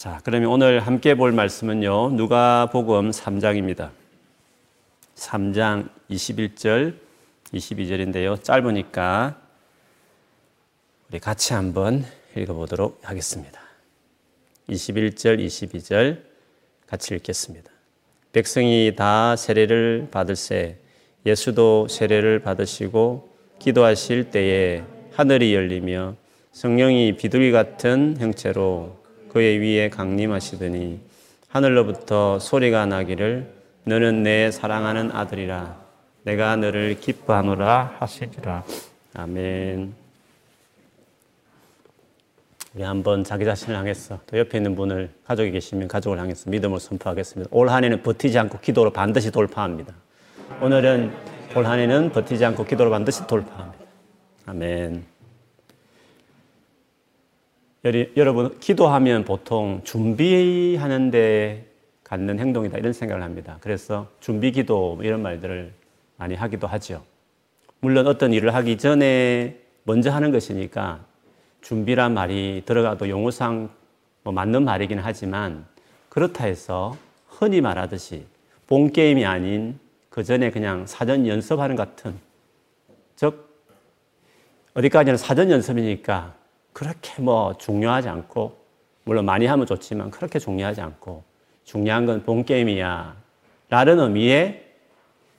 자, 그러면 오늘 함께 볼 말씀은요. 누가복음 3장입니다. 3장 21절, 22절인데요. 짧으니까 우리 같이 한번 읽어 보도록 하겠습니다. 21절, 22절 같이 읽겠습니다. 백성이 다 세례를 받을세 예수도 세례를 받으시고 기도하실 때에 하늘이 열리며 성령이 비둘기 같은 형체로 그의 위에 강림하시더니 하늘로부터 소리가 나기를 너는 내 사랑하는 아들이라 내가 너를 기뻐하노라 하시리라 아멘. 우리 한번 자기 자신을 향해서 또 옆에 있는 분을 가족이 계시면 가족을 향해서 믿음을 선포하겠습니다. 올 한해는 버티지 않고 기도로 반드시 돌파합니다. 오늘은 올 한해는 버티지 않고 기도로 반드시 돌파합니다. 아멘. 여러분, 기도하면 보통 준비하는데 갖는 행동이다 이런 생각을 합니다. 그래서 준비 기도 뭐 이런 말들을 많이 하기도 하죠. 물론 어떤 일을 하기 전에 먼저 하는 것이니까 준비란 말이 들어가도 용어상 뭐 맞는 말이긴 하지만 그렇다 해서 흔히 말하듯이 본 게임이 아닌 그 전에 그냥 사전 연습하는 같은 즉 어디까지는 사전 연습이니까 그렇게 뭐 중요하지 않고 물론 많이 하면 좋지만 그렇게 중요하지 않고 중요한 건 본 게임이야 라는 의미의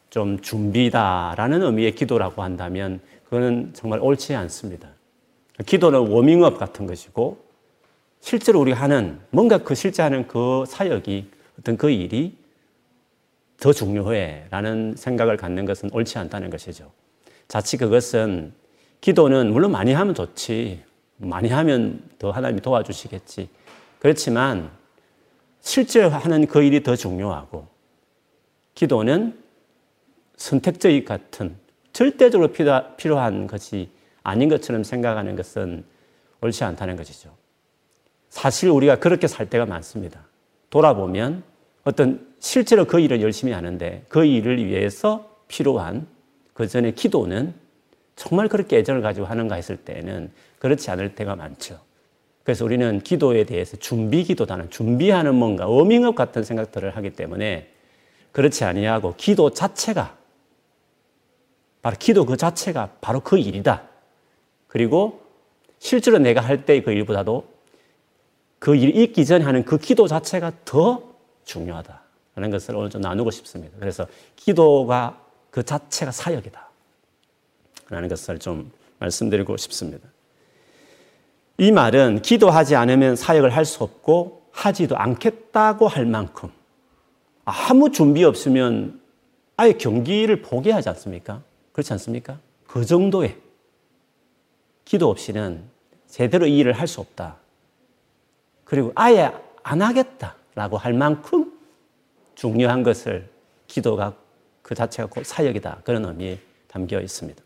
좀 준비다라는 의미의 기도라고 한다면 그거는 정말 옳지 않습니다. 기도는 워밍업 같은 것이고 실제로 우리가 하는 뭔가 그 실제 하는 그 사역이 어떤 그 일이 더 중요해 라는 생각을 갖는 것은 옳지 않다는 것이죠. 자칫 그것은 기도는 물론 많이 하면 좋지. 많이 하면 더 하나님이 도와주시겠지. 그렇지만 실제 하는 그 일이 더 중요하고 기도는 선택적 같은 절대적으로 필요한 것이 아닌 것처럼 생각하는 것은 옳지 않다는 것이죠. 사실 우리가 그렇게 살 때가 많습니다. 돌아보면 어떤 실제로 그 일을 열심히 하는데 그 일을 위해서 필요한 그 전에 기도는 정말 그렇게 애정을 가지고 하는가 했을 때는 그렇지 않을 때가 많죠. 그래서 우리는 기도에 대해서 준비 기도다는 준비하는 뭔가 워밍업 같은 생각들을 하기 때문에 그렇지 아니하고 기도 자체가 바로 기도 그 자체가 바로 그 일이다. 그리고 실제로 내가 할때그 일보다도 그 일이 있기 전에 하는 그 기도 자체가 더 중요하다라는 것을 오늘 좀 나누고 싶습니다. 그래서 기도가 그 자체가 사역이다. 라는 것을 좀 말씀드리고 싶습니다. 이 말은 기도하지 않으면 사역을 할 수 없고 하지도 않겠다고 할 만큼 아무 준비 없으면 아예 경기를 포기하지 않습니까? 그렇지 않습니까? 그 정도의 기도 없이는 제대로 이 일을 할 수 없다. 그리고 아예 안 하겠다라고 할 만큼 중요한 것을 기도가 그 자체가 곧 사역이다. 그런 의미에 담겨 있습니다.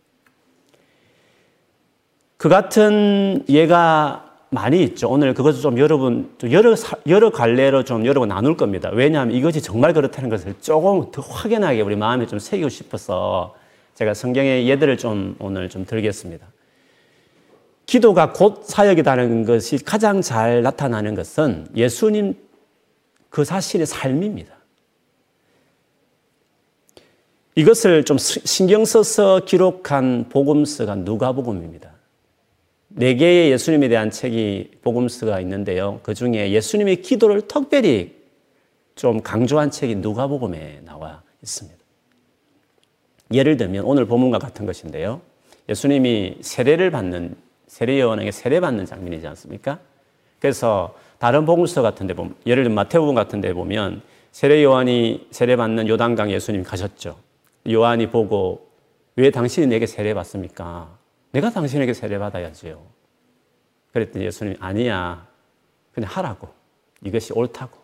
그 같은 예가 많이 있죠. 오늘 그것을 좀 여러분, 여러, 여러 갈래로 좀 여러분 나눌 겁니다. 왜냐하면 이것이 정말 그렇다는 것을 조금 더 확연하게 우리 마음에 좀 새기고 싶어서 제가 성경의 예들을 좀 오늘 좀 들겠습니다. 기도가 곧 사역이라는 것이 가장 잘 나타나는 것은 예수님 그 사실의 삶입니다. 이것을 좀 신경 써서 기록한 복음서가 누가복음입니다. 네 개의 예수님에 대한 책이 복음서가 있는데요. 그 중에 예수님의 기도를 특별히 좀 강조한 책이 누가복음에 나와 있습니다. 예를 들면 오늘 본문과 같은 것인데요. 예수님이 세례를 받는 세례 요한에게 세례 받는 장면이지 않습니까? 그래서 다른 복음서 같은 데 보면 예를 들면 마태복음 같은 데 보면 세례 요한이 세례 받는 요단강 예수님 가셨죠. 요한이 보고 왜 당신이 내게 세례 받습니까? 내가 당신에게 세례받아야지요. 그랬더니 예수님이 아니야. 그냥 하라고. 이것이 옳다고.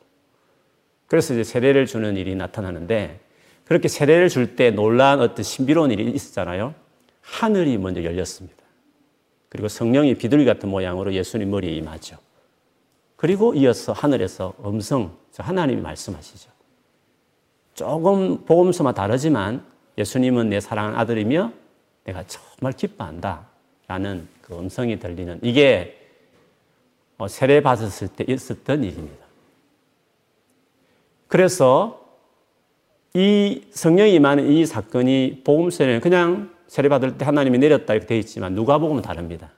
그래서 이제 세례를 주는 일이 나타나는데 그렇게 세례를 줄 때 놀란 어떤 신비로운 일이 있었잖아요. 하늘이 먼저 열렸습니다. 그리고 성령이 비둘기 같은 모양으로 예수님 머리에 임하죠. 그리고 이어서 하늘에서 음성, 하나님이 말씀하시죠. 조금 복음서만 다르지만 예수님은 내 사랑하는 아들이며 내가 정말 기뻐한다. 라는 그 음성이 들리는 이게 어, 세례 받았을 때 있었던 일입니다. 그래서 이 성령이 임하는 이 사건이 복음서에는 그냥 세례 받을 때 하나님이 내렸다 이렇게 되어 있지만 누가복음은 다릅니다.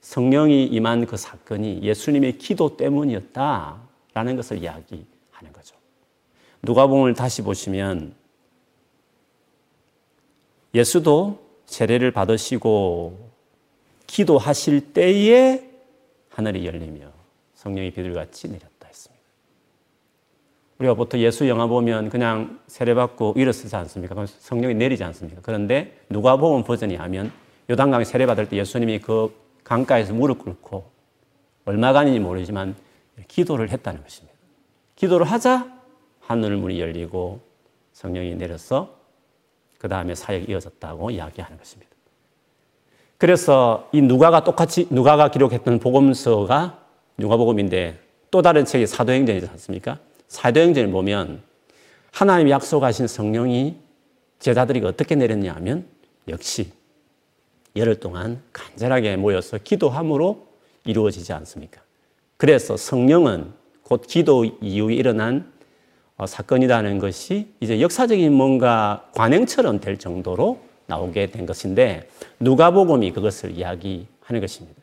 성령이 임한 그 사건이 예수님의 기도 때문이었다라는 것을 이야기하는 거죠. 누가복음을 다시 보시면 예수도 세례를 받으시고 기도하실 때에 하늘이 열리며 성령이 비둘같이 내렸다 했습니다. 우리가 보통 예수 영화 보면 그냥 세례받고 일어서지 않습니까? 그럼 성령이 내리지 않습니까? 그런데 누가복음 버전이 하면 요단강에 세례받을 때 예수님이 그 강가에서 무릎 꿇고 얼마간인지 모르지만 기도를 했다는 것입니다. 기도를 하자 하늘 문이 열리고 성령이 내려서 그 다음에 사역이 이어졌다고 이야기하는 것입니다. 그래서 이 누가가 똑같이 누가가 기록했던 복음서가 누가복음인데 또 다른 책이 사도행전이지 않습니까? 사도행전을 보면 하나님이 약속하신 성령이 제자들이 어떻게 내렸냐 하면 역시 열흘 동안 간절하게 모여서 기도함으로 이루어지지 않습니까? 그래서 성령은 곧 기도 이후에 일어난 어, 사건이라는 것이 이제 역사적인 뭔가 관행처럼 될 정도로 나오게 된 것인데 누가복음이 그것을 이야기하는 것입니다.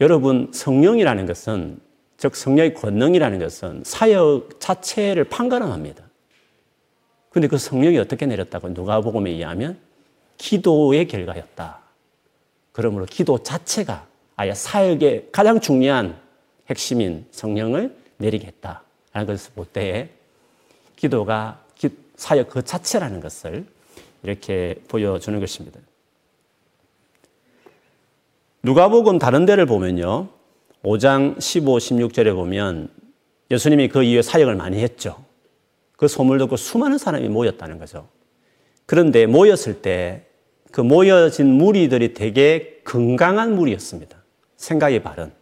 여러분 성령이라는 것은 즉 성령의 권능이라는 것은 사역 자체를 판가름합니다. 근데 그 성령이 어떻게 내렸다고 누가복음에 의하면 기도의 결과였다. 그러므로 기도 자체가 아예 사역의 가장 중요한 핵심인 성령을 내리겠다라는 것을 볼 때에 기도가 사역 그 자체라는 것을 이렇게 보여주는 것입니다. 누가복음 다른 데를 보면요. 5장 15, 16절에 보면 예수님이 그 이후에 사역을 많이 했죠. 그 소문 듣고 수많은 사람이 모였다는 거죠. 그런데 모였을 때 그 모여진 무리들이 되게 건강한 무리였습니다. 생각이 바른.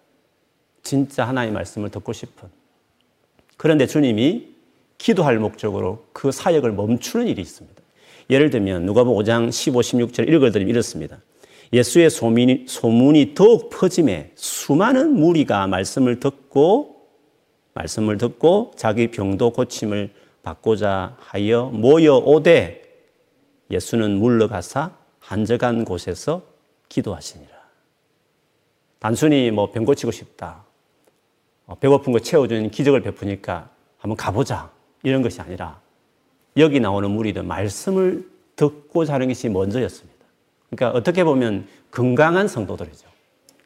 진짜 하나의 말씀을 듣고 싶은. 그런데 주님이 기도할 목적으로 그 사역을 멈추는 일이 있습니다. 예를 들면 누가복음 5장 15, 16절 읽어드리면 이렇습니다. 예수의 소문이, 소문이 더욱 퍼짐에 수많은 무리가 말씀을 듣고 말씀을 듣고 자기 병도 고침을 받고자 하여 모여 오되 예수는 물러가사 한적한 곳에서 기도하시니라. 단순히 뭐 병 고치고 싶다. 어, 배고픈 거 채워주는 기적을 베푸니까 한번 가보자. 이런 것이 아니라 여기 나오는 무리들 말씀을 듣고 자는 것이 먼저였습니다. 그러니까 어떻게 보면 건강한 성도들이죠.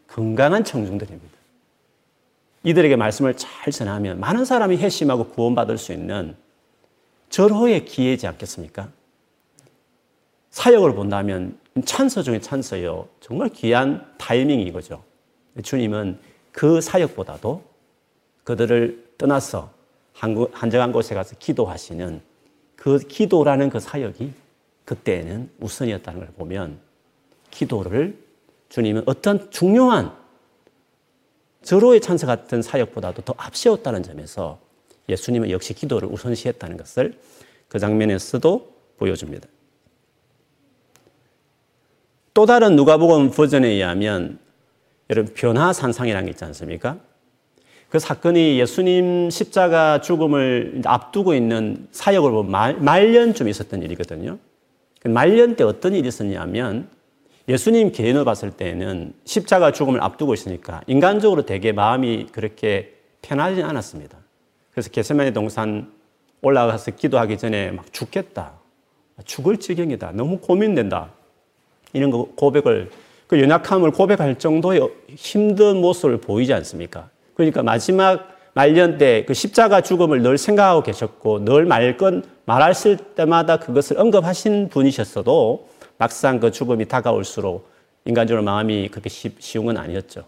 건강한 청중들입니다. 이들에게 말씀을 잘 전하면 많은 사람이 회심하고 구원받을 수 있는 절호의 기회지 않겠습니까? 사역을 본다면 찬서 중에 찬서요. 정말 귀한 타이밍이 이거죠. 주님은 그 사역보다도 그들을 떠나서 한적한 곳에 가서 기도하시는 그 기도라는 그 사역이 그때는 우선이었다는 걸 보면 기도를 주님은 어떤 중요한 절호의 찬사 같은 사역보다도 더 앞세웠다는 점에서 예수님은 역시 기도를 우선시했다는 것을 그 장면에서도 보여줍니다. 또 다른 누가복음 버전에 의하면 여러분 변화 산상이라는 게 있지 않습니까? 그 사건이 예수님 십자가 죽음을 앞두고 있는 사역을 보면 말, 말년쯤 있었던 일이거든요. 그 말년 때 어떤 일이 있었냐면 예수님 개인을 봤을 때는 십자가 죽음을 앞두고 있으니까 인간적으로 되게 마음이 그렇게 편하지 않았습니다. 그래서 게세마네 동산 올라가서 기도하기 전에 막 죽겠다. 죽을 지경이다. 너무 고민된다. 이런 거 고백을 그 연약함을 고백할 정도의 힘든 모습을 보이지 않습니까? 그러니까 마지막 말년 때 그 십자가 죽음을 늘 생각하고 계셨고 늘 말건 말하실 때마다 그것을 언급하신 분이셨어도 막상 그 죽음이 다가올수록 인간적으로 마음이 그렇게 쉬운 건 아니었죠.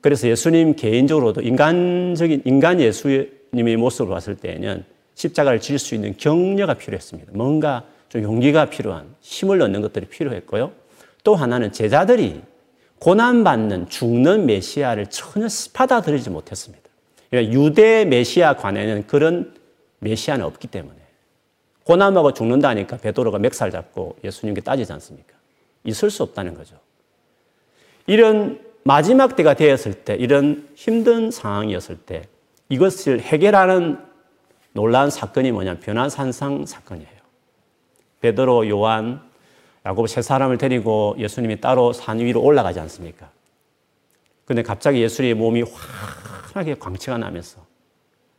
그래서 예수님 개인적으로도 인간적인 인간 예수님의 모습을 봤을 때에는 십자가를 질 수 있는 격려가 필요했습니다. 뭔가 좀 용기가 필요한 힘을 얻는 것들이 필요했고요. 또 하나는 제자들이 고난받는 죽는 메시아를 전혀 받아들이지 못했습니다. 그러니까 유대 메시아관에는 그런 메시아는 없기 때문에 고난하고 죽는다니까 베드로가 멱살 잡고 예수님께 따지지 않습니까? 있을 수 없다는 거죠. 이런 마지막 때가 되었을 때, 이런 힘든 상황이었을 때 이것을 해결하는 놀라운 사건이 뭐냐 변화산상 사건이에요. 베드로, 요한, 야곱 세 사람을 데리고 예수님이 따로 산 위로 올라가지 않습니까? 근데 갑자기 예수님의 몸이 환하게 광채가 나면서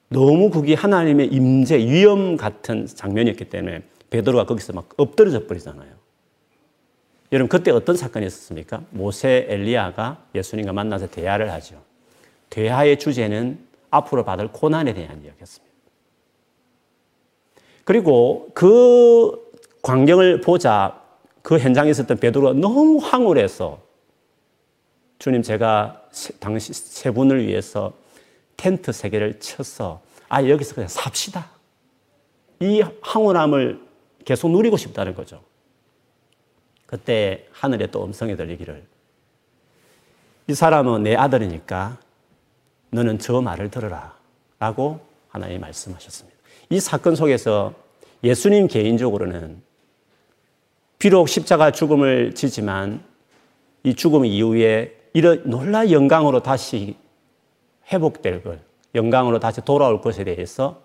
너무 그게 하나님의 임재, 위험 같은 장면이었기 때문에 베드로가 거기서 막 엎드려져 버리잖아요. 여러분 그때 어떤 사건이 있었습니까? 모세 엘리야가 예수님과 만나서 대화를 하죠. 대화의 주제는 앞으로 받을 고난에 대한 이야기였습니다. 그리고 그 광경을 보자 그 현장에 있었던 베드로가 너무 황홀해서 주님 제가 당시 세 분을 위해서 텐트 세 개를 쳐서 아 여기서 그냥 삽시다. 이 황홀함을 계속 누리고 싶다는 거죠. 그때 하늘에 또 음성이 들리기를 이 사람은 내 아들이니까 너는 저 말을 들어라 라고 하나님 말씀하셨습니다. 이 사건 속에서 예수님 개인적으로는 비록 십자가 죽음을 지지만 이 죽음 이후에 이런 놀라 영광으로 다시 회복될 것, 영광으로 다시 돌아올 것에 대해서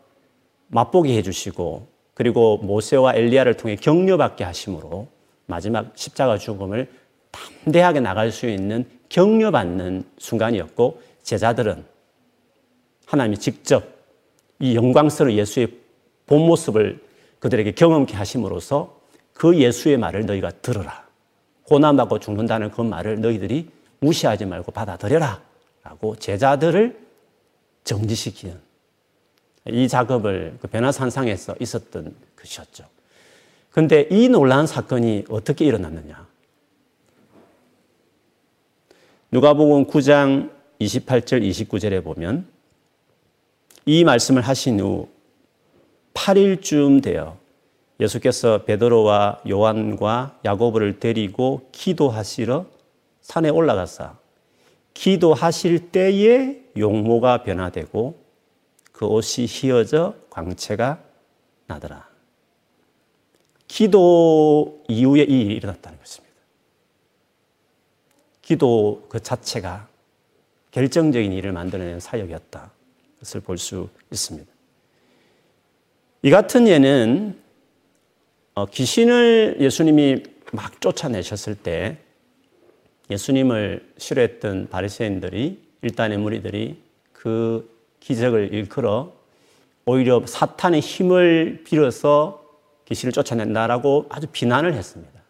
맛보게 해주시고 그리고 모세와 엘리야를 통해 격려받게 하심으로 마지막 십자가 죽음을 담대하게 나갈 수 있는 격려받는 순간이었고 제자들은 하나님이 직접 이 영광스러운 예수의 본 모습을 그들에게 경험케 하심으로써 그 예수의 말을 너희가 들어라. 고난받고 죽는다는 그 말을 너희들이 무시하지 말고 받아들여라. 라고 제자들을 정지시키는 이 작업을 그 변화산상에서 있었던 것이었죠. 근데 이 놀라운 사건이 어떻게 일어났느냐? 누가복음 9장 28절 29절에 보면 이 말씀을 하신 후 8일쯤 되어 예수께서 베드로와 요한과 야고보를 데리고 기도하시러 산에 올라가사 기도하실 때에 용모가 변화되고 그 옷이 휘어져 광채가 나더라. 기도 이후에 이 일이 일어났다는 것입니다. 기도 그 자체가 결정적인 일을 만들어낸 사역이었다. 것을 볼 수 있습니다. 이 같은 예는 어, 귀신을 예수님이 막 쫓아내셨을 때 예수님을 싫어했던 바리새인들이 일단의 무리들이 그 기적을 일컬어 오히려 사탄의 힘을 빌어서 귀신을 쫓아낸다라고 아주 비난을 했습니다.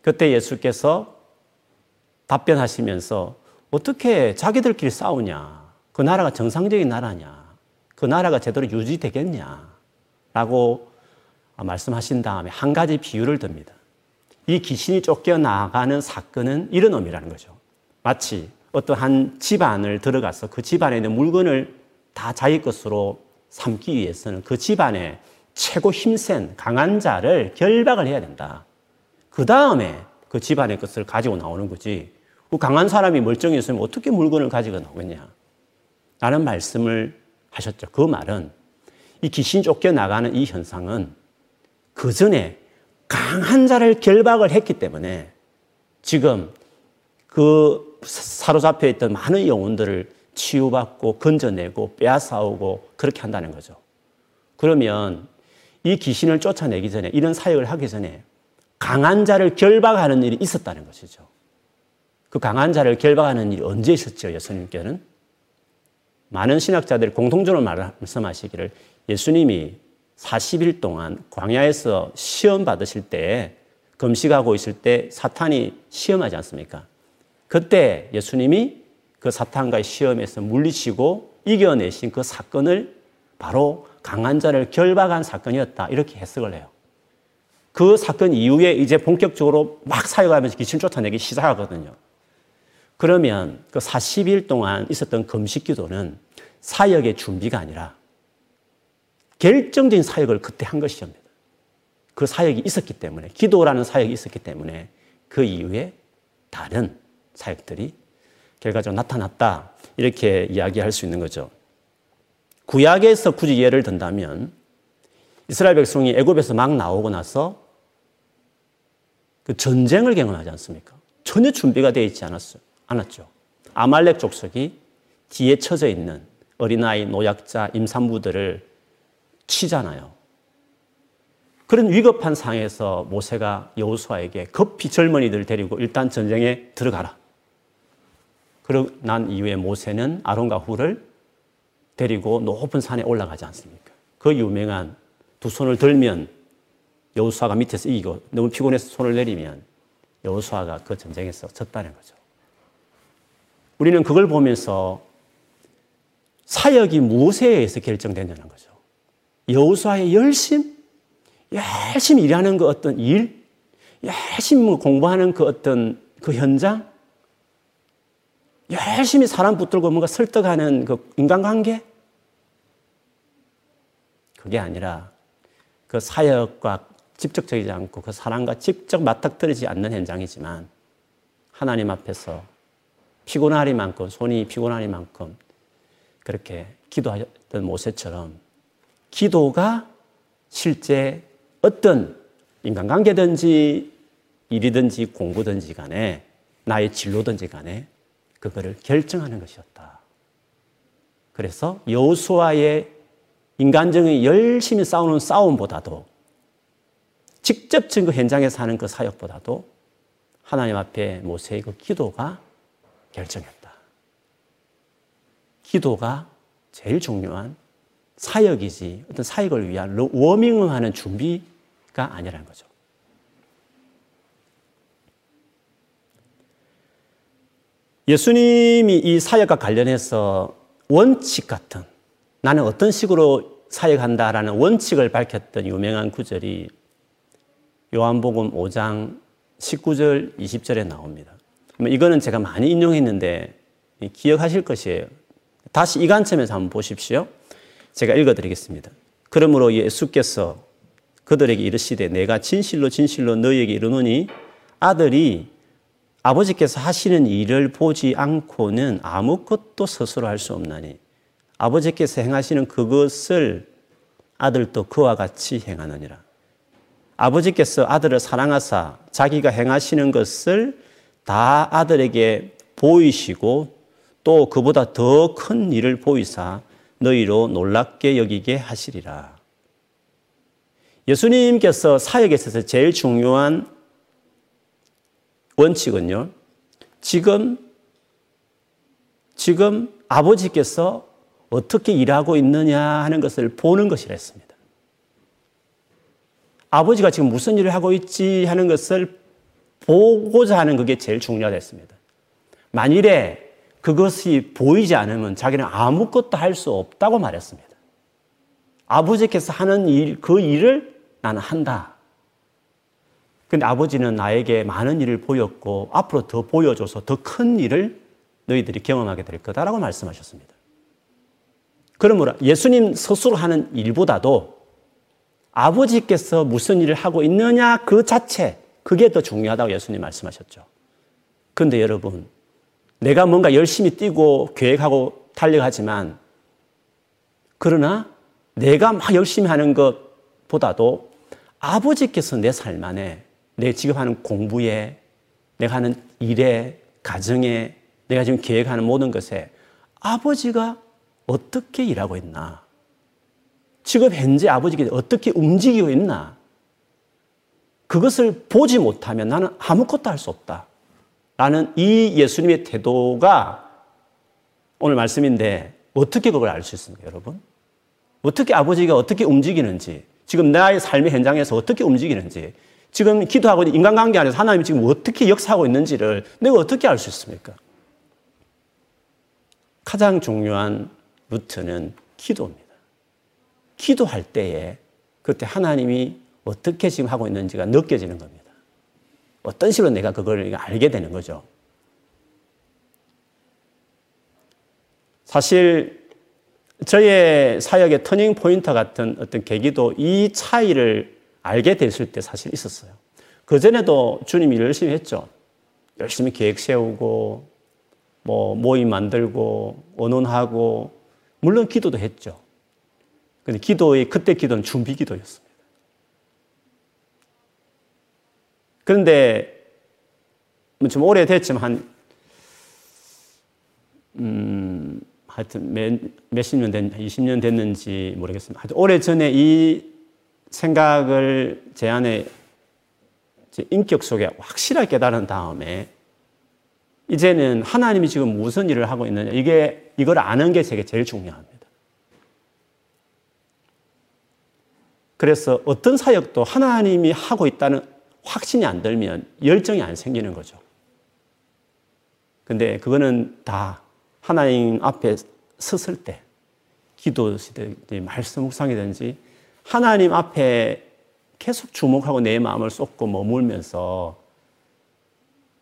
그때 예수께서 답변하시면서 어떻게 자기들끼리 싸우냐? 그 나라가 정상적인 나라냐? 그 나라가 제대로 유지되겠냐? 라고 말씀하신 다음에 한 가지 비유를 듭니다. 이 귀신이 쫓겨나가는 사건은 이런 의미라는 거죠. 마치 어떤 한 집안을 들어가서 그 집안에 있는 물건을 다 자기 것으로 삼기 위해서는 그 집안에 최고 힘센 강한 자를 결박을 해야 된다. 그 다음에 그 집안의 것을 가지고 나오는 거지. 그 강한 사람이 멀쩡했으면 어떻게 물건을 가지고 나오겠냐. 라는 말씀을 하셨죠. 그 말은 이 귀신 쫓겨나가는 이 현상은 그 전에 강한 자를 결박을 했기 때문에 지금 그 사로잡혀 있던 많은 영혼들을 치유받고 건져내고 빼앗아오고 그렇게 한다는 거죠. 그러면 이 귀신을 쫓아내기 전에 이런 사역을 하기 전에 강한 자를 결박하는 일이 있었다는 것이죠. 그 강한 자를 결박하는 일이 언제 있었죠, 예수님께는? 많은 신학자들이 공통적으로 말씀하시기를 예수님이 40일 동안 광야에서 시험 받으실 때 금식하고 있을 때 사탄이 시험하지 않습니까? 그때 예수님이 그 사탄과의 시험에서 물리치고 이겨내신 그 사건을 바로 강한 자를 결박한 사건이었다. 이렇게 해석을 해요. 그 사건 이후에 이제 본격적으로 막 사역하면서 귀신 쫓아내기 시작하거든요. 그러면 그 40일 동안 있었던 금식 기도는 사역의 준비가 아니라 결정적인 사역을 그때 한 것이옵니다. 그 사역이 있었기 때문에, 기도라는 사역이 있었기 때문에 그 이후에 다른 사역들이 결과적으로 나타났다. 이렇게 이야기할 수 있는 거죠. 구약에서 굳이 예를 든다면 이스라엘 백성이 애굽에서 막 나오고 나서 그 전쟁을 경험하지 않습니까? 전혀 준비가 되어 있지 않았어요. 않았죠. 아말렉 족속이 뒤에 쳐져 있는 어린아이, 노약자, 임산부들을 치잖아요. 그런 위급한 상황에서 모세가 여호수아에게 급히 젊은이들 데리고 일단 전쟁에 들어가라. 그러고 난 이후에 모세는 아론과 후를 데리고 높은 산에 올라가지 않습니까? 그 유명한 두 손을 들면 여호수아가 밑에서 이기고 너무 피곤해서 손을 내리면 여호수아가 그 전쟁에서 졌다는 거죠. 우리는 그걸 보면서 사역이 무엇에 의해서 결정되냐는 거죠. 여호수아의 열심, 열심히 일하는 그 어떤 일, 열심히 뭐 공부하는 그 어떤 그 현장, 열심히 사람 붙들고 뭔가 설득하는 그 인간관계, 그게 아니라 그 사역과 직접적이지 않고 그 사람과 직접 맞닥뜨리지 않는 현장이지만 하나님 앞에서 피곤하리만큼 손이 피곤하리만큼 그렇게 기도하셨던 모세처럼 기도가 실제 어떤 인간관계든지 일이든지 공부든지 간에 나의 진로든지 간에 그거를 결정하는 것이었다. 그래서 여호수아의 인간적인 열심히 싸우는 싸움보다도 직접적인 그 현장에 사는 그 사역보다도 하나님 앞에 모세의 그 기도가 결정했다. 기도가 제일 중요한 사역이지 어떤 사역을 위한 워밍을 하는 준비가 아니라는 거죠. 예수님이 이 사역과 관련해서 원칙 같은 나는 어떤 식으로 사역한다라는 원칙을 밝혔던 유명한 구절이 요한복음 5장 19절 20절에 나옵니다. 이거는 제가 많이 인용했는데 기억하실 것이에요. 다시 이 관점에서 한번 보십시오. 제가 읽어드리겠습니다. 그러므로 예수께서 그들에게 이르시되 내가 진실로 진실로 너희에게 이르노니 아들이 아버지께서 하시는 일을 보지 않고는 아무것도 스스로 할 수 없나니 아버지께서 행하시는 그것을 아들도 그와 같이 행하느니라. 아버지께서 아들을 사랑하사 자기가 행하시는 것을 다 아들에게 보이시고 또 그보다 더 큰 일을 보이사 너희로 놀랍게 여기게 하시리라. 예수님께서 사역에 있어서 제일 중요한 원칙은요. 지금 지금 아버지께서 어떻게 일하고 있느냐 하는 것을 보는 것이라 했습니다. 아버지가 지금 무슨 일을 하고 있지 하는 것을 보고자 하는 그게 제일 중요하겠습니다. 만일에 그것이 보이지 않으면 자기는 아무것도 할 수 없다고 말했습니다. 아버지께서 하는 일, 그 일을 나는 한다. 근데 아버지는 나에게 많은 일을 보였고 앞으로 더 보여줘서 더 큰 일을 너희들이 경험하게 될 거다라고 말씀하셨습니다. 그러므로 예수님 스스로 하는 일보다도 아버지께서 무슨 일을 하고 있느냐 그 자체, 그게 더 중요하다고 예수님 말씀하셨죠. 근데 여러분, 내가 뭔가 열심히 뛰고 계획하고 달려가지만, 그러나 내가 막 열심히 하는 것보다도 아버지께서 내 삶 안에, 내 지금 하는 공부에, 내가 하는 일에, 가정에, 내가 지금 계획하는 모든 것에 아버지가 어떻게 일하고 있나? 지금 현재 아버지께서 어떻게 움직이고 있나? 그것을 보지 못하면 나는 아무것도 할 수 없다. 라는 이 예수님의 태도가 오늘 말씀인데 어떻게 그걸 알 수 있습니까, 여러분? 어떻게 아버지가 어떻게 움직이는지, 지금 나의 삶의 현장에서 어떻게 움직이는지, 지금 기도하고 인간관계 안에서 하나님이 지금 어떻게 역사하고 있는지를 내가 어떻게 알 수 있습니까? 가장 중요한 루트는 기도입니다. 기도할 때에 그때 하나님이 어떻게 지금 하고 있는지가 느껴지는 겁니다. 어떤 식으로 내가 그걸 알게 되는 거죠. 사실 저의 사역의 터닝 포인트 같은 어떤 계기도 이 차이를 알게 됐을 때 사실 있었어요. 그 전에도 주님이 열심히 했죠. 열심히 계획 세우고, 뭐, 모임 만들고, 언론하고, 물론 기도도 했죠. 근데 기도의, 그때 기도는 준비 기도였습니다. 그런데, 뭐좀 오래됐지만, 한, 음, 하여튼 몇, 몇십 년 된, 20년 됐는지 모르겠습니다. 하여튼 오래 전에 이 생각을 제 안에 제 인격 속에 확실하게 깨달은 다음에 이제는 하나님이 지금 무슨 일을 하고 있느냐 이게 이걸 아는 게 제게 제일 중요합니다. 그래서 어떤 사역도 하나님이 하고 있다는 확신이 안 들면 열정이 안 생기는 거죠. 근데 그거는 다 하나님 앞에 섰을 때, 기도시든지 말씀 묵상이든지 하나님 앞에 계속 주목하고 내 마음을 쏟고 머물면서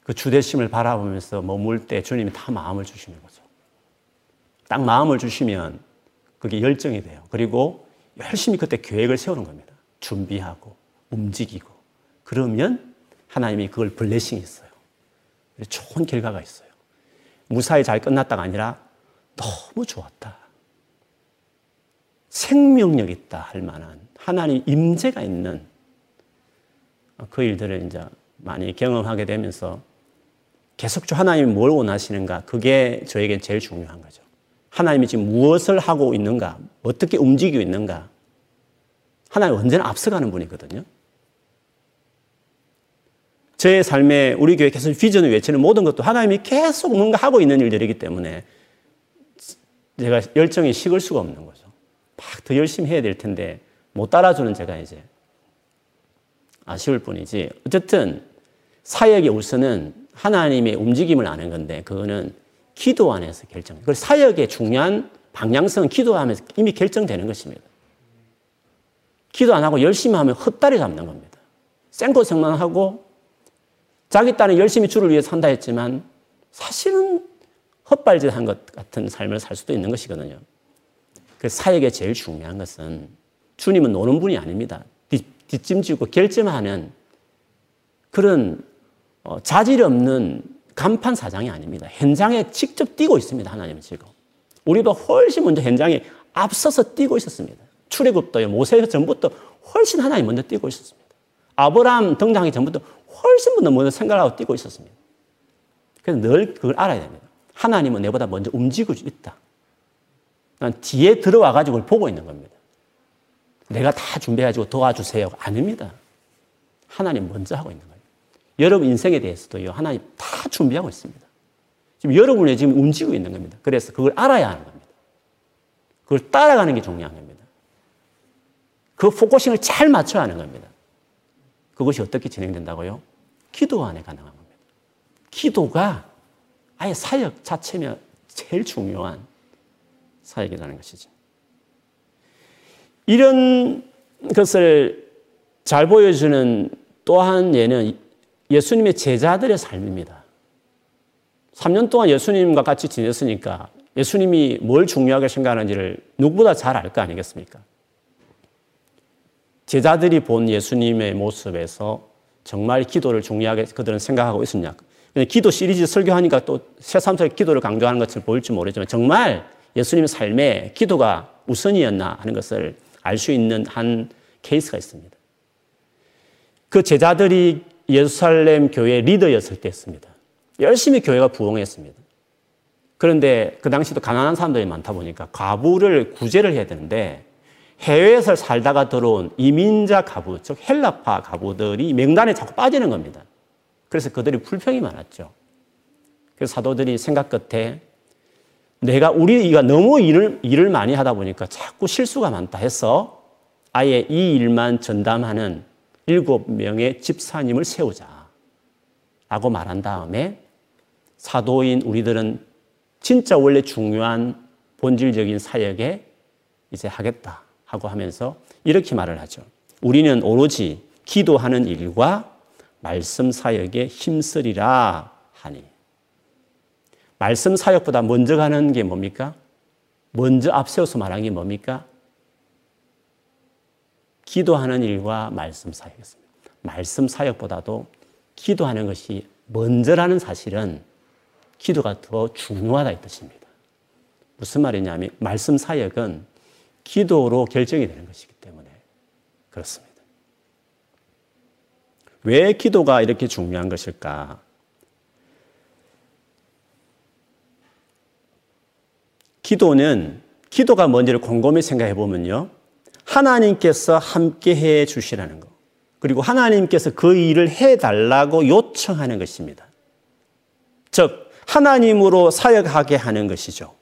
그 주대심을 바라보면서 머물 때 주님이 다 마음을 주시는 거죠. 딱 마음을 주시면 그게 열정이 돼요. 그리고 열심히 그때 계획을 세우는 겁니다. 준비하고 움직이고 그러면 하나님이 그걸 블레싱이 있어요. 좋은 결과가 있어요. 무사히 잘 끝났다가 아니라 너무 좋았다. 생명력 있다 할 만한 하나님 임재가 있는 그 일들을 이제 많이 경험하게 되면서 계속 하나님이 뭘 원하시는가 그게 저에게 제일 중요한 거죠. 하나님이 지금 무엇을 하고 있는가, 어떻게 움직이고 있는가. 하나님 언제나 앞서가는 분이거든요. 제 삶에 우리 교회 계속 비전을 외치는 모든 것도 하나님이 계속 뭔가 하고 있는 일들이기 때문에 제가 열정이 식을 수가 없는 거죠. 막 더 열심히 해야 될 텐데 못 따라주는 제가 이제 아쉬울 뿐이지. 어쨌든 사역의 우선은 하나님의 움직임을 아는 건데 그거는 기도 안에서 결정. 그 사역의 중요한 방향성은 기도하면서 이미 결정되는 것입니다. 기도 안 하고 열심히 하면 헛다리 잡는 겁니다. 생고생만 하고 자기 딸은 열심히 주를 위해 산다 했지만 사실은 헛발질 한것 같은 삶을 살 수도 있는 것이거든요. 그 사역에 제일 중요한 것은 주님은 노는 분이 아닙니다. 뒷, 짐지고 결점하는 그런 어, 자질 없는 간판 사장이 아닙니다. 현장에 직접 뛰고 있습니다. 하나님은 지금. 우리도 훨씬 먼저 현장에 앞서서 뛰고 있었습니다. 출애굽도요, 모세 전부터 훨씬 하나님 먼저 뛰고 있었습니다. 아브라함 등장하기 전부터 훨씬 먼저 생각하고 뛰고 있었습니다. 그래서 늘 그걸 알아야 됩니다. 하나님은 내보다 먼저 움직이고 있다. 난 뒤에 들어와가지고 그걸 보고 있는 겁니다. 내가 다 준비해가지고 도와주세요. 아닙니다. 하나님 먼저 하고 있는 거예요. 여러분 인생에 대해서도요, 하나님 다 준비하고 있습니다. 지금 여러분이 지금 움직이고 있는 겁니다. 그래서 그걸 알아야 하는 겁니다. 그걸 따라가는 게 중요한 겁니다. 그 focusing을 잘 맞춰야 하는 겁니다. 그것이 어떻게 진행된다고요? 기도 안에 가능한 겁니다. 기도가 아예 사역 자체면 제일 중요한 사역이라는 것이죠. 이런 것을 잘 보여주는 또한 예는 예수님의 제자들의 삶입니다. 3년 동안 예수님과 같이 지냈으니까 예수님이 뭘 중요하게 생각하는지를 누구보다 잘 알 거 아니겠습니까? 제자들이 본 예수님의 모습에서 정말 기도를 중요하게 그들은 생각하고 있었냐. 기도 시리즈 설교하니까 또 새삼스럽게 기도를 강조하는 것을 보일지 모르지만 정말 예수님의 삶에 기도가 우선이었나 하는 것을 알 수 있는 한 케이스가 있습니다. 그 제자들이 예루살렘 교회 리더였을 때였습니다. 열심히 교회가 부흥했습니다. 그런데 그 당시도 가난한 사람들이 많다 보니까 과부를 구제를 해야 되는데 해외에서 살다가 들어온 이민자 가부, 즉 헬라파 가부들이 명단에 자꾸 빠지는 겁니다. 그래서 그들이 불평이 많았죠. 그래서 사도들이 생각 끝에 내가 우리가 너무 일을 일을 많이 하다 보니까 자꾸 실수가 많다 해서 아예 이 일만 전담하는 일곱 명의 집사님을 세우자. 라고 말한 다음에 사도인 우리들은 진짜 원래 중요한 본질적인 사역에 이제 하겠다. 하고 하면서 이렇게 말을 하죠. 우리는 오로지 기도하는 일과 말씀 사역에 힘쓰리라 하니. 말씀 사역보다 먼저 가는 게 뭡니까? 먼저 앞세워서 말하는 게 뭡니까? 기도하는 일과 말씀 사역이었습니다. 말씀 사역보다도 기도하는 것이 먼저라는 사실은 기도가 더 중요하다 이 뜻입니다. 무슨 말이냐면 말씀 사역은 기도로 결정이 되는 것이기 때문에 그렇습니다. 왜 기도가 이렇게 중요한 것일까? 기도는 기도가 뭔지를 곰곰이 생각해 보면요. 하나님께서 함께 해 주시라는 거. 그리고 하나님께서 그 일을 해 달라고 요청하는 것입니다. 즉 하나님으로 사역하게 하는 것이죠.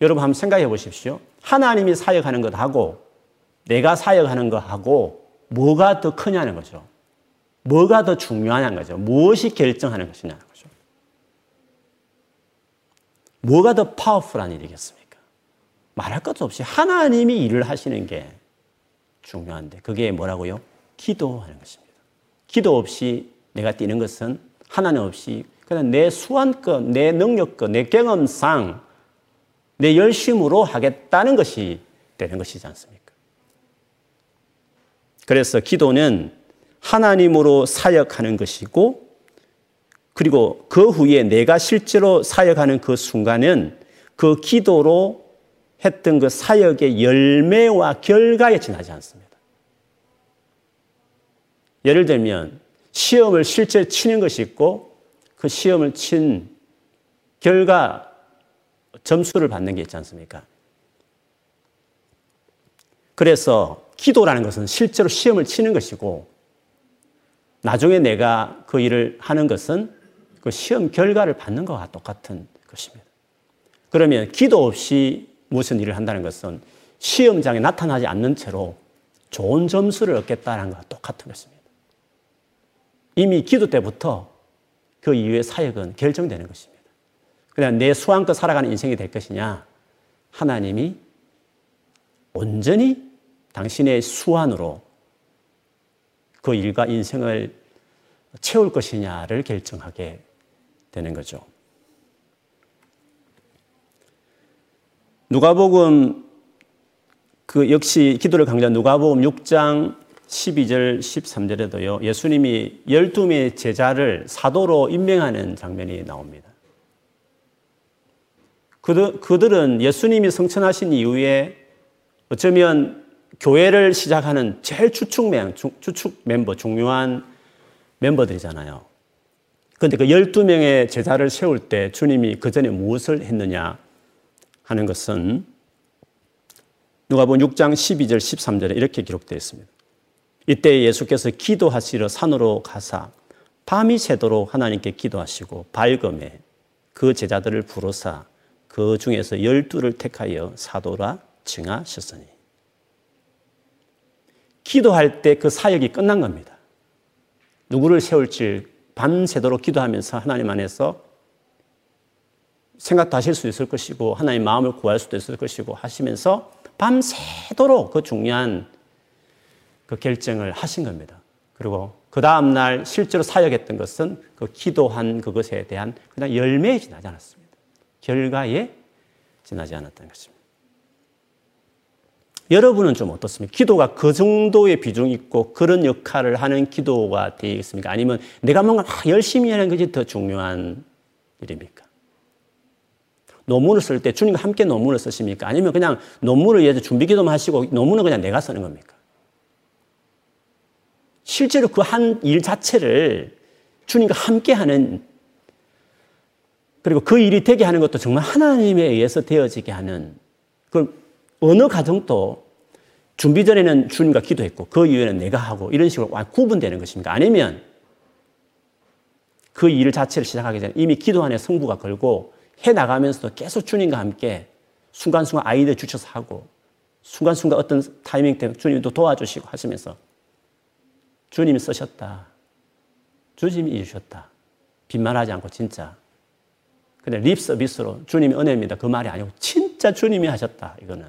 여러분 한번 생각해 보십시오. 하나님이 사역하는 것하고 내가 사역하는 것하고 뭐가 더 크냐는 거죠. 뭐가 더 중요하냐는 거죠. 무엇이 결정하는 것이냐는 거죠. 뭐가 더 파워풀한 일이겠습니까? 말할 것도 없이 하나님이 일을 하시는 게 중요한데 그게 뭐라고요? 기도하는 것입니다. 기도 없이 내가 뛰는 것은 하나님 없이 그냥 내 수완껏, 내 능력껏, 내 경험상 내 열심으로 하겠다는 것이 되는 것이지 않습니까? 그래서 기도는 하나님으로 사역하는 것이고 그리고 그 후에 내가 실제로 사역하는 그 순간은 그 기도로 했던 그 사역의 열매와 결과에 지나지 않습니다. 예를 들면 시험을 실제 치는 것이 있고 그 시험을 친 결과 점수를 받는 게 있지 않습니까? 그래서 기도라는 것은 실제로 시험을 치는 것이고 나중에 내가 그 일을 하는 것은 그 시험 결과를 받는 것과 똑같은 것입니다. 그러면 기도 없이 무슨 일을 한다는 것은 시험장에 나타나지 않는 채로 좋은 점수를 얻겠다는 것과 똑같은 것입니다. 이미 기도 때부터 그 이후의 사역은 결정되는 것입니다. 그냥 내 수완껏 살아가는 인생이 될 것이냐, 하나님이 온전히 당신의 수완으로 그 일과 인생을 채울 것이냐를 결정하게 되는 거죠. 누가복음 그 역시 기도를 강조한 누가복음 6장 12절 13절에도요. 예수님이 12명의 제자를 사도로 임명하는 장면이 나옵니다. 그들, 그들은 예수님이 성천하신 이후에 어쩌면 교회를 시작하는 제일 추축 멤, 추축 멤버, 중요한 멤버들이잖아요. 그런데 그 12명의 제자를 세울 때 주님이 그 전에 무엇을 했느냐 하는 것은 누가 본 6장 12절 13절에 이렇게 기록되어 있습니다. 이때 예수께서 기도하시러 산으로 가사 밤이 새도록 하나님께 기도하시고 밝음에 그 제자들을 부르사 그 중에서 열두를 택하여 사도라 칭하셨으니 기도할 때 그 사역이 끝난 겁니다. 누구를 세울지 밤새도록 기도하면서 하나님 안에서 생각도 하실 수 있을 것이고 하나님 마음을 구할 수도 있을 것이고 하시면서 밤새도록 그 중요한 그 결정을 하신 겁니다. 그리고 그 다음날 실제로 사역했던 것은 그 기도한 그것에 대한 그냥 열매에 지나지 않았습니다. 결과에 지나지 않았던 것입니다. 여러분은 좀 어떻습니까? 기도가 그 정도의 비중 있고 그런 역할을 하는 기도가 되겠습니까? 아니면 내가 뭔가 열심히 하는 것이 더 중요한 일입니까? 논문을 쓸 때 주님과 함께 논문을 쓰십니까? 아니면 그냥 논문을 위해서 준비 기도만 하시고 논문은 그냥 내가 쓰는 겁니까? 실제로 그 한 일 자체를 주님과 함께 하는 그리고 그 일이 되게 하는 것도 정말 하나님에 의해서 되어지게 하는 그 어느 가정도 준비 전에는 주님과 기도했고 그 이후에는 내가 하고 이런 식으로 구분되는 것입니까? 아니면 그 일 자체를 시작하기 전에 이미 기도 안에 성부가 걸고 해 나가면서도 계속 주님과 함께 순간순간 아이들 주셔서 하고 순간순간 어떤 타이밍 때문에 주님도 도와주시고 하시면서 주님이 쓰셨다. 주님이 이루셨다. 빈말하지 않고 진짜. 근데 립 서비스로 주님이 은혜입니다. 그 말이 아니고 진짜 주님이 하셨다. 이거는.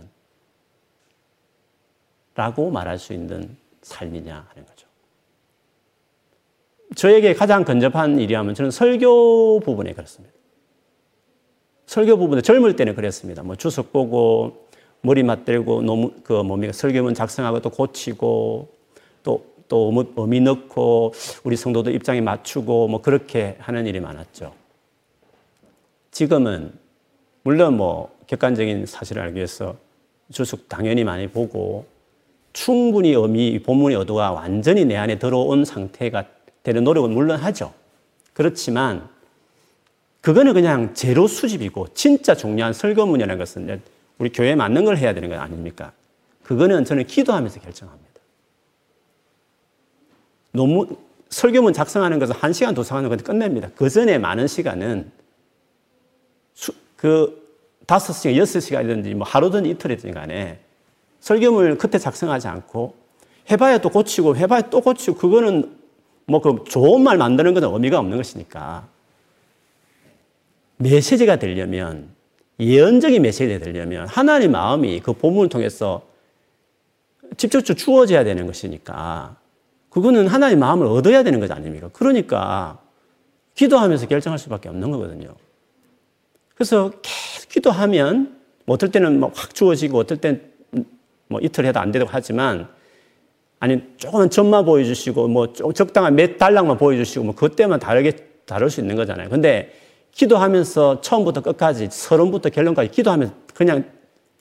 라고 말할 수 있는 삶이냐 하는 거죠. 저에게 가장 근접한 일이라면 저는 설교 부분에 그렇습니다. 설교 부분에 젊을 때는 그랬습니다. 뭐 주석 보고 머리 맞대고 너무 그 뭡니까 설교문 작성하고 또 고치고 또또 어미 넣고 우리 성도들 입장에 맞추고 뭐 그렇게 하는 일이 많았죠. 지금은 물론 뭐 객관적인 사실을 알기 위해서 주석 당연히 많이 보고 충분히 의미, 본문의 의도가 완전히 내 안에 들어온 상태가 되는 노력은 물론 하죠. 그렇지만 그거는 그냥 제로 수집이고 진짜 중요한 설교문이라는 것은 우리 교회에 맞는 걸 해야 되는 거 아닙니까? 그거는 저는 기도하면서 결정합니다. 너무 설교문 작성하는 것은 한 시간 것 끝냅니다. 그 전에 많은 시간은 수, 그 다섯 시간, 여섯 시간이든지 뭐 하루든 이틀이든 간에 설교문을 그때 작성하지 않고 해봐야 또 고치고 해봐야 또 고치고 그거는 뭐 그 좋은 말 만드는 것은 의미가 없는 것이니까 메시지가 되려면 예언적인 메시지가 되려면 하나님 마음이 그 본문을 통해서 직접적으로 주어져야 되는 것이니까 그거는 하나님 마음을 얻어야 되는 것 아닙니까? 그러니까 기도하면서 결정할 수밖에 없는 거거든요. 그래서 계속 기도하면 뭐 어떨 때는 뭐확 주어지고 어떨 때는 뭐 이틀 해도 안 되고 하지만 아니 조금만 점만 보여주시고 뭐 적당한 몇 달락만 보여주시고 뭐 그때만 다르게 다룰 수 있는 거잖아요. 근데 기도하면서 처음부터 끝까지 서론부터 결론까지 기도하면서 그냥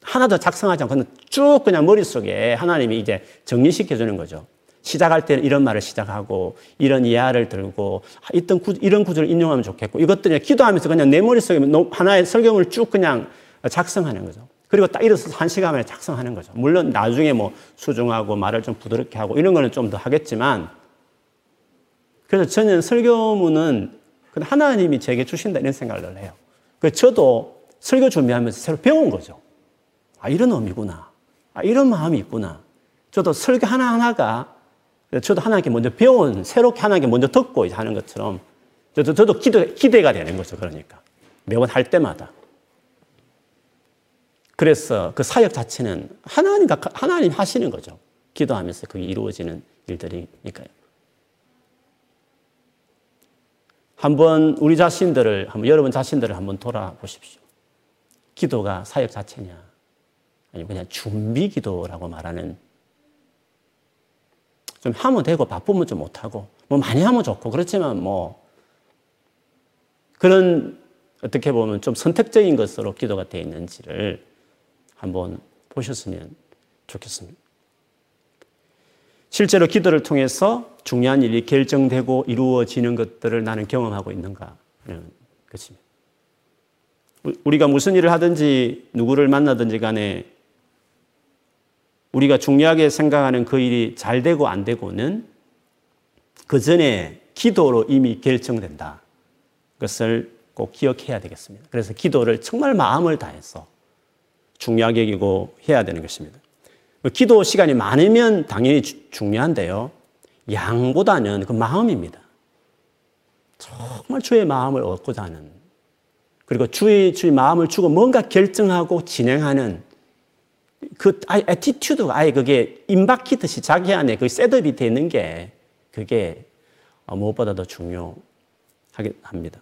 하나도 작성하지 않고 쭉 그냥 머릿속에 하나님이 이제 정리시켜 주는 거죠. 시작할 때는 이런 말을 시작하고 이런 이하를 들고 있던 구, 이런 구절을 인용하면 좋겠고 이것들이 기도하면서 그냥 내 머릿속에 하나의 설경을 쭉 그냥 작성하는 거죠. 그리고 딱 일어서서 한 시간 만에 작성하는 거죠. 물론 나중에 뭐 수중하고 말을 좀 부드럽게 하고 이런 거는 좀 더 하겠지만 그래서 저는 설교문은 하나님이 제게 주신다 이런 생각을 해요. 그래서 저도 설교 준비하면서 새로 배운 거죠. 아, 이런 의미구나. 아, 이런 마음이 있구나. 저도 설교 하나하나가 저도 하나님께 먼저 배운, 새롭게 하나님께 먼저 듣고 하는 것처럼 저도, 저도 기대, 기대가 되는 거죠. 그러니까. 매번 할 때마다. 그래서 그 사역 자체는 하나님, 하나님 하시는 거죠. 기도하면서 그게 이루어지는 일들이니까요. 한번 우리 자신들을, 한번 여러분 자신들을 한번 돌아보십시오. 기도가 사역 자체냐? 아니면 그냥 준비 기도라고 말하는 좀 하면 되고 바쁘면 좀 못하고 뭐 많이 하면 좋고 그렇지만 뭐 그런 어떻게 보면 좀 선택적인 것으로 기도가 되어 있는지를 한번 보셨으면 좋겠습니다. 실제로 기도를 통해서 중요한 일이 결정되고 이루어지는 것들을 나는 경험하고 있는가 하는 것입니다. 우리가 무슨 일을 하든지 누구를 만나든지 간에 우리가 중요하게 생각하는 그 일이 잘 되고 안 되고는 그 전에 기도로 이미 결정된다. 그것을 꼭 기억해야 되겠습니다. 그래서 기도를 정말 마음을 다해서 중요하게 여기고 해야 되는 것입니다. 기도 시간이 많으면 당연히 중요한데요. 양보다는 그 마음입니다. 정말 주의 마음을 얻고자 하는 그리고 주의 주의 마음을 주고 뭔가 결정하고 진행하는 그 아예 attitude가 아예 그게 인박히듯이 자기 안에 그 setup이 되는 게 그게 무엇보다 더 중요하게 합니다.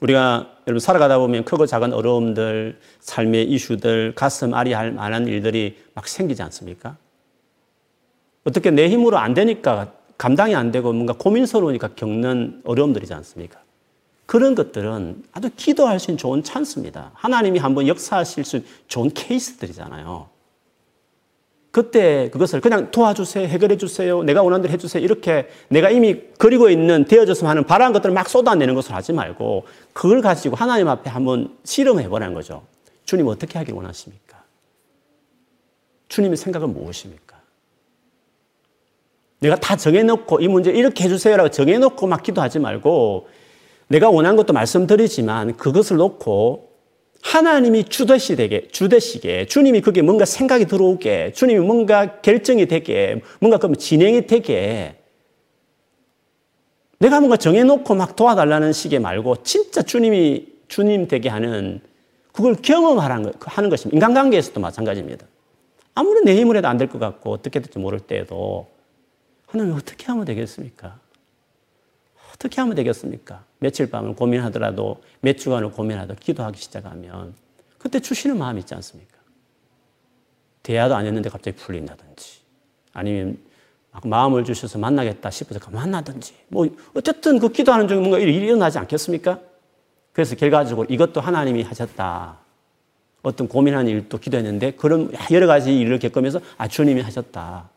우리가 여러분 살아가다 보면 크고 작은 어려움들, 삶의 이슈들, 가슴 아리할 만한 일들이 막 생기지 않습니까? 어떻게 내 힘으로 안 되니까 감당이 안 되고 뭔가 고민스러우니까 겪는 어려움들이지 않습니까? 그런 것들은 아주 기도할 수 있는 좋은 찬스입니다. 하나님이 한번 역사하실 수 있는 좋은 케이스들이잖아요. 그때 그것을 그냥 도와주세요, 해결해 주세요, 내가 원하는 대로 해주세요. 이렇게 내가 이미 그리고 있는 되어졌으면 하는 바라는 것들을 막 쏟아내는 것을 하지 말고 그걸 가지고 하나님 앞에 한번 실험해 보라는 거죠. 주님 어떻게 하길 원하십니까? 주님의 생각은 무엇입니까? 내가 다 정해놓고 이 문제 이렇게 해주세요라고 정해놓고 막 기도하지 말고 내가 원한 것도 말씀드리지만 그것을 놓고 하나님이 주되시 되게, 주되시게, 주님이 그게 뭔가 생각이 들어오게, 주님이 뭔가 결정이 되게, 뭔가 그러면 진행이 되게, 내가 뭔가 정해놓고 막 도와달라는 식의 말고, 진짜 주님이 주님 되게 하는, 그걸 경험하는 하는 것입니다. 인간관계에서도 마찬가지입니다. 아무리 내 힘을 해도 안 될 것 같고, 어떻게 될지 모를 때에도, 하나님 어떻게 하면 되겠습니까? 어떻게 하면 되겠습니까? 며칠 밤을 고민하더라도 몇 주간을 고민하도 기도하기 시작하면 그때 주시는 마음이 있지 않습니까? 대화도 안 했는데 갑자기 풀린다든지 아니면 마음을 주셔서 만나겠다 싶어서 만나든지 뭐 어쨌든 그 기도하는 중에 뭔가 일이 일어나지 않겠습니까? 그래서 결과적으로 이것도 하나님이 하셨다. 어떤 고민하는 일도 기도했는데 그런 여러 가지 일을 겪으면서 아 주님이 하셨다.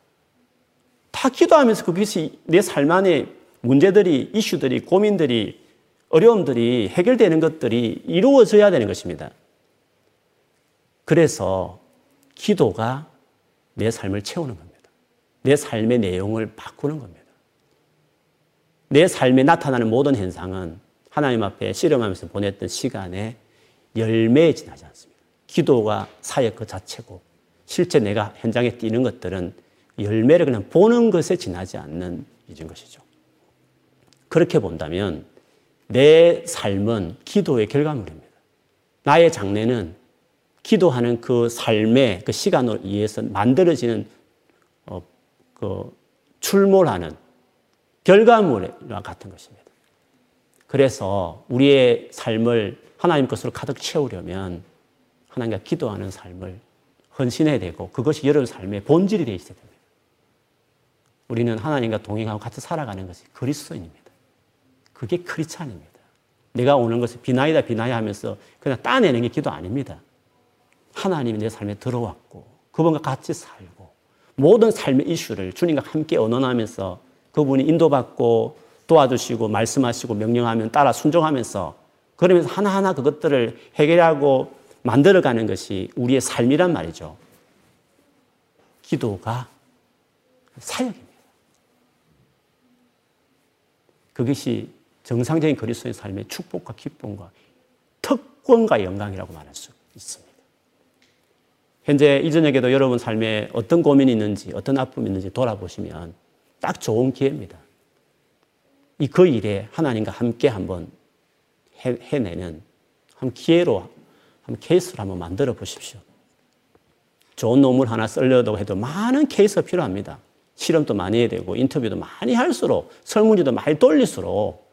다 기도하면서 그것이 내 삶 안에 문제들이, 이슈들이, 고민들이, 어려움들이 해결되는 것들이 이루어져야 되는 것입니다. 그래서 기도가 내 삶을 채우는 겁니다. 내 삶의 내용을 바꾸는 겁니다. 내 삶에 나타나는 모든 현상은 하나님 앞에 씨름하면서 보냈던 시간의 열매에 지나지 않습니다. 기도가 사역 그 자체고 실제 내가 현장에 뛰는 것들은 열매를 그냥 보는 것에 지나지 않는 일인 것이죠. 그렇게 본다면 내 삶은 기도의 결과물입니다. 나의 장래는 기도하는 그 삶의 그 시간으로 의해서 만들어지는 어, 그 출몰하는 결과물과 같은 것입니다. 그래서 우리의 삶을 하나님 것으로 가득 채우려면 하나님과 기도하는 삶을 헌신해야 되고 그것이 여러분 삶의 본질이 되어 있어야 됩니다. 우리는 하나님과 동행하고 같이 살아가는 것이 그리스도인입니다. 그게 크리스찬입니다. 내가 오는 것을 비나이다 비나야 하면서 그냥 따내는 게 기도 아닙니다. 하나님이 내 삶에 들어왔고 그분과 같이 살고 모든 삶의 이슈를 주님과 함께 언언하면서 그분이 인도받고 도와주시고 말씀하시고 명령하면 따라 순종하면서 그러면서 하나하나 그것들을 해결하고 만들어가는 것이 우리의 삶이란 말이죠. 기도가 사역입니다. 그것이 정상적인 그리스도의 삶의 축복과 기쁨과 특권과 영광이라고 말할 수 있습니다. 현재 이 저녁에도 여러분 삶에 어떤 고민이 있는지, 어떤 아픔이 있는지 돌아보시면 딱 좋은 기회입니다. 이 그 일에 하나님과 함께 한번 해, 내는 한 기회로 한 케이스를 한번 만들어 보십시오. 좋은 논문 하나 쓰려고 해도 많은 케이스가 필요합니다. 실험도 많이 해야 되고 인터뷰도 많이 할수록 설문지도 많이 돌릴수록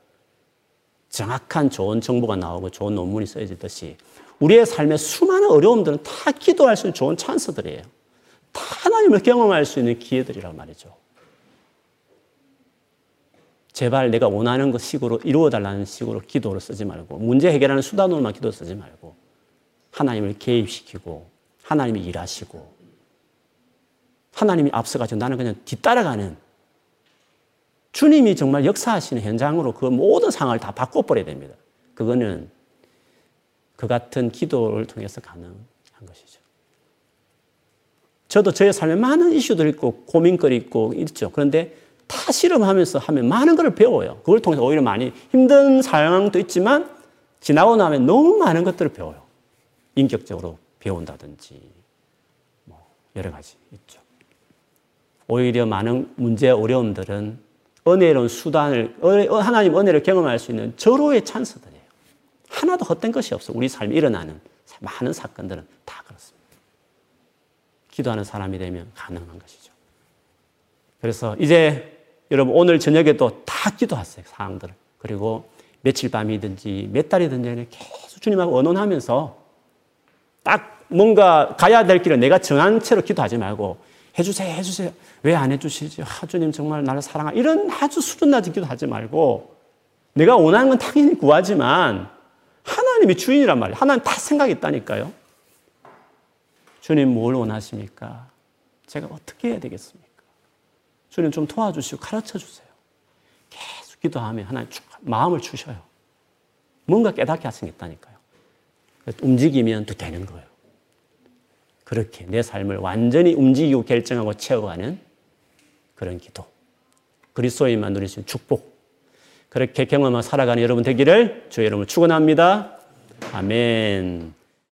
정확한 좋은 정보가 나오고 좋은 논문이 써지듯이 우리의 삶의 수많은 어려움들은 다 기도할 수 있는 좋은 찬스들이에요. 다 하나님을 경험할 수 있는 기회들이란 말이죠. 제발 내가 원하는 것 식으로 이루어달라는 식으로 기도를 쓰지 말고 문제 해결하는 수단으로만 기도 쓰지 말고 하나님을 개입시키고 하나님이 일하시고 하나님이 앞서가지고 나는 그냥 뒤따라가는 주님이 정말 역사하시는 현장으로 그 모든 상황을 다 바꿔버려야 됩니다. 그거는 그 같은 기도를 통해서 가능한 것이죠. 저도 저의 삶에 많은 이슈들 있고 고민거리 있고 있죠. 그런데 다 실험하면서 하면 많은 걸 배워요. 그걸 통해서 오히려 많이 힘든 상황도 있지만 지나고 나면 너무 많은 것들을 배워요. 인격적으로 배운다든지 뭐 여러 가지 있죠. 오히려 많은 문제 어려움들은 은혜로운 수단을 하나님 은혜를 경험할 수 있는 절호의 찬스들이에요. 하나도 헛된 것이 없어. 우리 삶에 일어나는 많은 사건들은 다 그렇습니다. 기도하는 사람이 되면 가능한 것이죠. 그래서 이제 여러분 오늘 저녁에도 다 기도하세요. 상황들을. 그리고 며칠 밤이든지 몇 달이든지 계속 주님하고 언론하면서 딱 뭔가 가야 될 길을 내가 정한 채로 기도하지 말고 해주세요, 해주세요. 왜 안 해주시지? 아, 주님 정말 나를 사랑하. 이런 아주 수준 낮은 기도하지 말고 내가 원하는 건 당연히 구하지만 하나님이 주인이란 말이에요. 하나님 다 생각이 있다니까요. 주님 뭘 원하십니까? 제가 어떻게 해야 되겠습니까? 주님 좀 도와주시고 가르쳐 주세요. 계속 기도하면 하나님 마음을 주셔요. 뭔가 깨닫게 하신 게 있다니까요. 움직이면 또 되는 거예요. 그렇게 내 삶을 완전히 움직이고 결정하고 채워가는 그런 기도. 그리스도인만 누릴 수 있는 축복. 그렇게 경험하고 살아가는 여러분 되기를 주 여러분 축원합니다. 아멘.